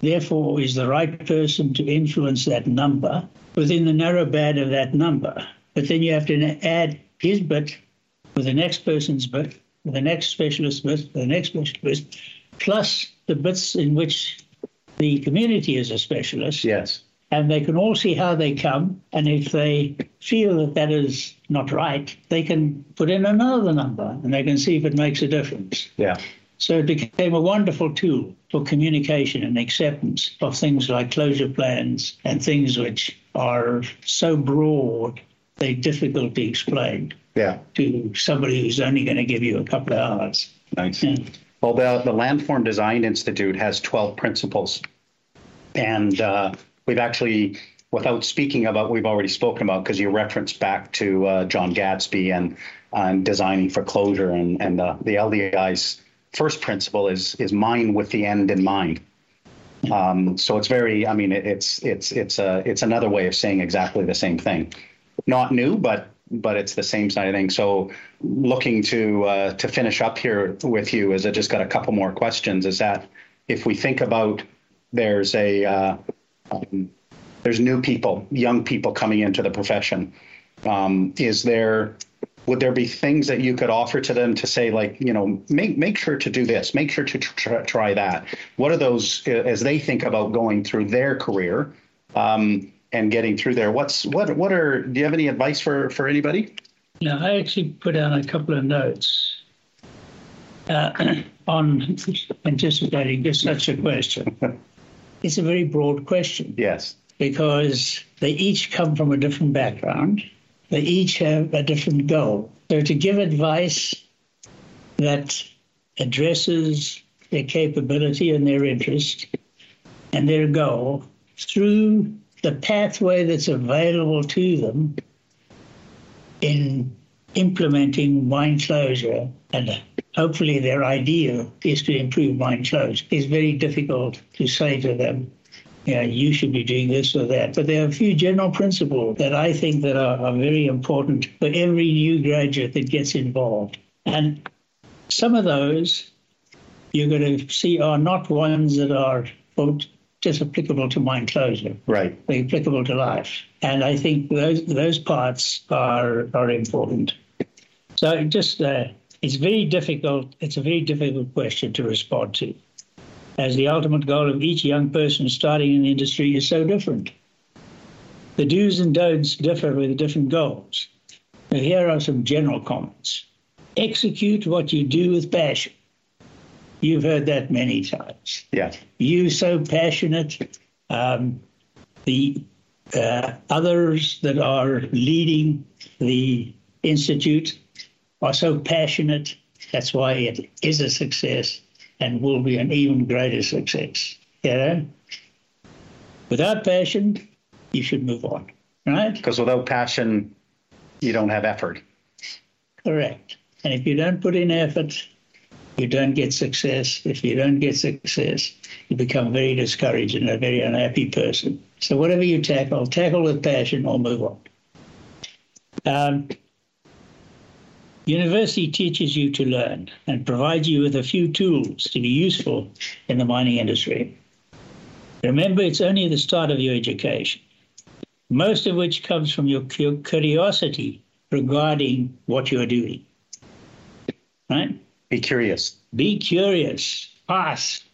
therefore is the right person to influence that number within the narrow band of that number. But then you have to add his bit with the next person's bit, with the next specialist bit, with the next specialist, plus the bits in which the community is a specialist Yes. and they can all see how they come. And if they feel that that is not right, they can put in another number and they can see if it makes a difference. Yeah. So it became a wonderful tool for communication and acceptance of things like closure plans and things which are so broad they're difficult to explain Yeah. to somebody who's only going to give you a couple of hours. Nice. Yeah. Well, the, the Landform Design Institute has 12 principles. And uh, we've actually, without speaking about what we've already spoken about, because you referenced back to uh, John Gadsby and, and designing for closure, and, and the, the LDI's first principle is, is mind with the end in mind. Um, so it's very, I mean, it, it's it's it's a it's another way of saying exactly the same thing. Not new, but but it's the same side of things. So, looking to uh, to finish up here with you, is I just got a couple more questions. Is that if we think about there's a uh, um, there's new people, young people coming into the profession. Um, is there would there be things that you could offer to them to say like you know make make sure to do this make sure to tr- try that? What are those as they think about going through their career um, and getting through there what's what what are do you have any advice for for anybody? Yeah i actually put down a couple of notes uh, on anticipating just such a question. It's a very broad question. Yes. Because they each come from a different background they each have a different goal. So to give advice that addresses their capability and their interest and their goal through the pathway that's available to them in implementing mine closure and hopefully their ideal is to improve mine closure is very difficult to say to them yeah, you should be doing this or that. But there are a few general principles that I think that are, are very important for every new graduate that gets involved. And some of those you're going to see are not ones that are just applicable to mine closure. Right. They're applicable to life. And I think those those parts are are important. So just uh, it's very difficult. It's a very difficult question to respond to as the ultimate goal of each young person starting in the industry is so different. The do's and don'ts differ with different goals. Now, here are some general comments. Execute what you do with passion. You've heard that many times. Yeah. You so passionate. Um, the uh, others that are leading the institute are so passionate. That's why it is a success and will be an even greater success. You know? Without passion, you should move on, right? Because without passion, you don't have effort. Correct. And if you don't put in effort, you don't get success. If you don't get success, you become very discouraged and a very unhappy person. So whatever you tackle, tackle with passion or move on. Um, University teaches you to learn and provides you with a few tools to be useful in the mining industry. Remember, it's only the start of your education, most of which comes from your curiosity regarding what you're doing. Right? Be curious. Be curious. Ask.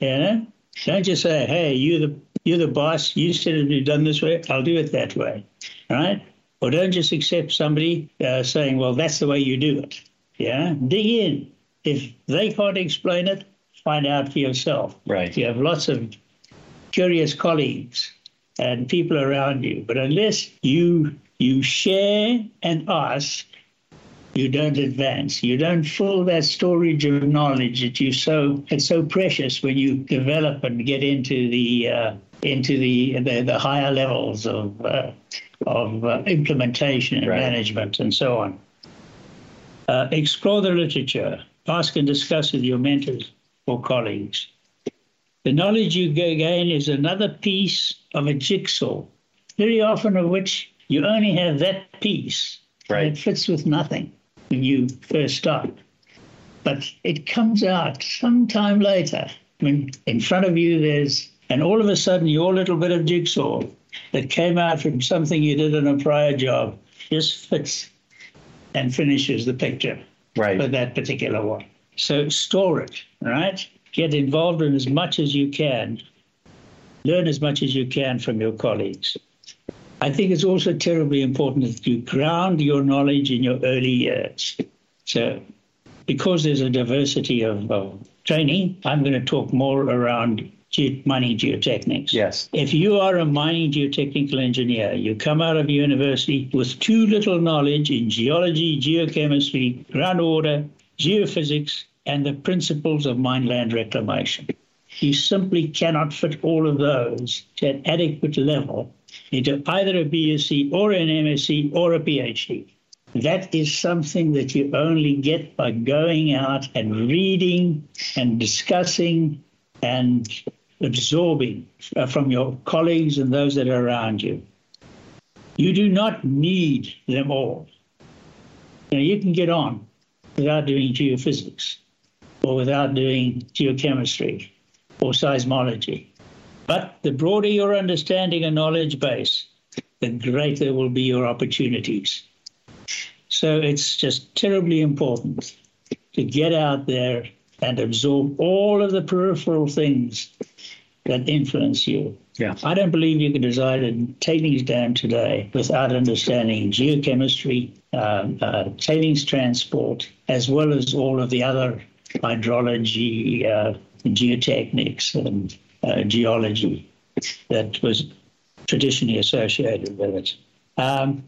You know? Don't just say, hey, you're the you're the boss, you said it be done this way, I'll do it that way. Right? Or don't just accept somebody uh, saying, well, that's the way you do it. Yeah, dig in. If they can't explain it, find out for yourself. Right. You have lots of curious colleagues and people around you, but unless you you share and ask, you don't advance. You don't fill that storage of knowledge that you so it's so precious when you develop and get into the uh, into the, the, the higher levels of uh, of uh, implementation and right. management and so on. Uh, explore the literature. Ask and discuss with your mentors or colleagues. The knowledge you gain is another piece of a jigsaw, very often of which you only have that piece. Right. It fits with nothing when you first start. But it comes out sometime later when in front of you there's, and all of a sudden your little bit of jigsaw that came out from something you did in a prior job just fits and finishes the picture right. for that particular one. So store it, right? Get involved in as much as you can. Learn as much as you can from your colleagues. I think it's also terribly important that you ground your knowledge in your early years. So, because there's a diversity of, of training, I'm going to talk more around ge- mining geotechnics. Yes. If you are a mining geotechnical engineer, you come out of university with too little knowledge in geology, geochemistry, groundwater, geophysics, and the principles of mine land reclamation. You simply cannot fit all of those to an adequate level into either a BSc or an MSc or a PhD. That is something that you only get by going out and reading and discussing and absorbing uh, from your colleagues and those that are around you. You do not need them all. You, can get on without doing geophysics or without doing geochemistry or seismology. But the broader your understanding and knowledge base, the greater will be your opportunities. So it's just terribly important to get out there and absorb all of the peripheral things that influence you. Yeah. I don't believe you can design a tailings dam today without understanding geochemistry, uh, uh, tailings transport, as well as all of the other hydrology, uh, geotechnics, and uh, geology that was traditionally associated with it. Um,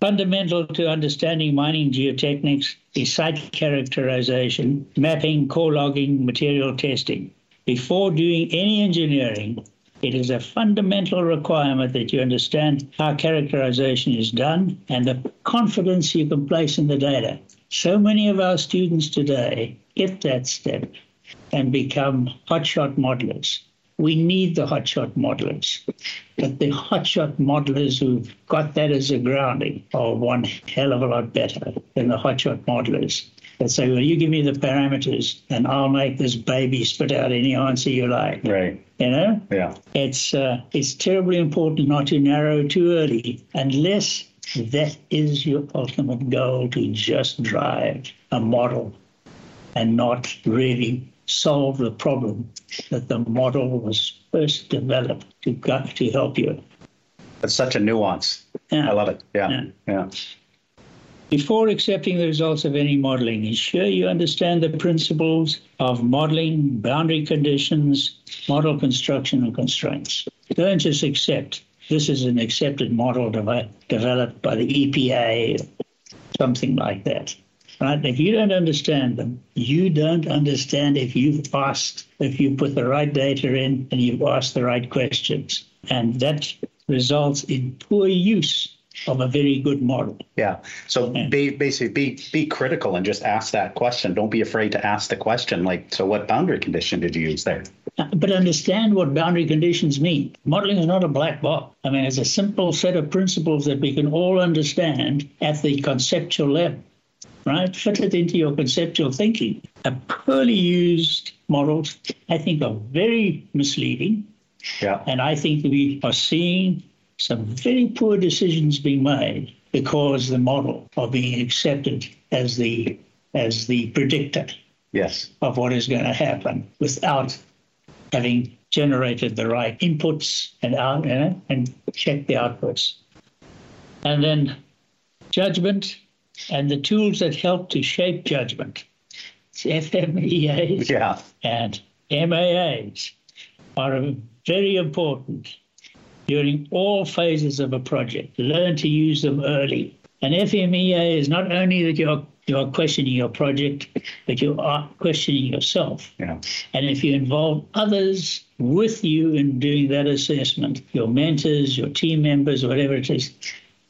fundamental to understanding mining geotechnics is site characterization, mapping, core logging, material testing. Before doing any engineering, it is a fundamental requirement that you understand how characterization is done and the confidence you can place in the data. So many of our students today get that step and become hotshot modelers. We need the hotshot modelers, but the hotshot modelers who've got that as a grounding are one hell of a lot better than the hotshot modelers that say, well, you give me the parameters and I'll make this baby spit out any answer you like. Right. You know? Yeah. It's, uh, it's terribly important not to narrow too early unless that is your ultimate goal to just drive a model and not really solve the problem that the model was first developed to, to help you. That's such a nuance. Yeah. I love it. Yeah. Yeah. yeah. Before accepting the results of any modeling, ensure you understand the principles of modeling, boundary conditions, model construction, and constraints. Don't just accept this is an accepted model de- developed by the EPA, something like that. Right? If you don't understand them, you don't understand if you've asked, if you put the right data in and you've asked the right questions. And that results in poor use of a very good model. Yeah. So be, basically, be be critical and just ask that question. Don't be afraid to ask the question. Like, so what boundary condition did you use there? Uh, but understand what boundary conditions mean. Modeling is not a black box. I mean, it's a simple set of principles that we can all understand at the conceptual level, right? Fit it into your conceptual thinking. A poorly used models, I think, are very misleading. Yeah. And I think we are seeing some very poor decisions being made because the model are being accepted as the as the predictor Yes. of what is going to happen without having generated the right inputs and out you know, and checked the outputs. And then judgment and the tools that help to shape judgment. FMEAs Yeah. and MAAs are very important during all phases of a project. Learn to use them early. And FMEA is not only that you're you're questioning your project, but you are questioning yourself. Yeah. And if you involve others with you in doing that assessment, your mentors, your team members, whatever it is,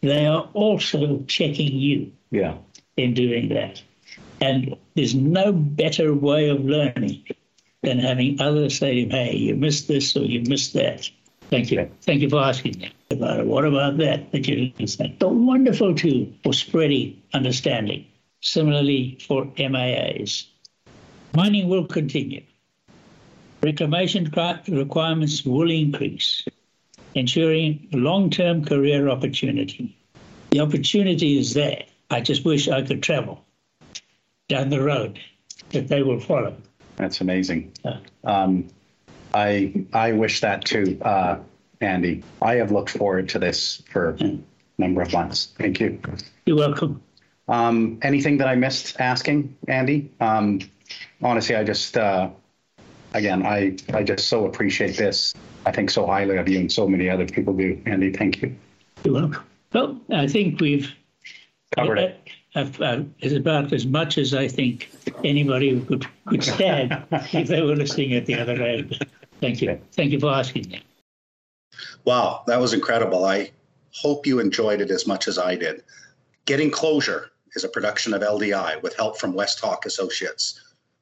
they are also checking you Yeah. in doing that. And there's no better way of learning than having others say, hey, you missed this or you missed that. Thank you. Thank you for asking me about it. What about that? That you understand. A wonderful tool for spreading understanding. Similarly for MAAs. Mining will continue. Reclamation requirements will increase, ensuring long-term career opportunity. The opportunity is there. I just wish I could travel down the road that they will follow. That's amazing. Um, I I wish that too, uh, Andy. I have looked forward to this for a number of months. Thank you. You're welcome. Um, anything that I missed asking, Andy? Um, honestly, I just uh, again, I I just so appreciate this. I think so highly of you, and so many other people do. Andy, thank you. You're welcome. Well, I think we've Covered it. Uh, uh, is about as much as I think anybody could could stand if they were listening at the other end. Thank you. Thank you for asking me. Wow, that was incredible. I hope you enjoyed it as much as I did. Getting Closure is a production of LDI with help from West Hawk Associates.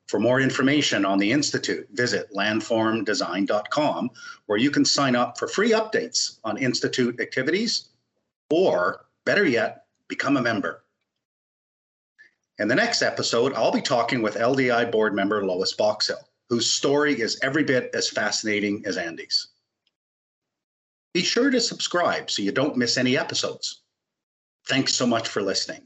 For more information on the Institute, visit landformdesign.com, where you can sign up for free updates on Institute activities or better yet, become a member. In the next episode, I'll be talking with LDI board member Lois Boxill, whose story is every bit as fascinating as Andy's. Be sure to subscribe so you don't miss any episodes. Thanks so much for listening.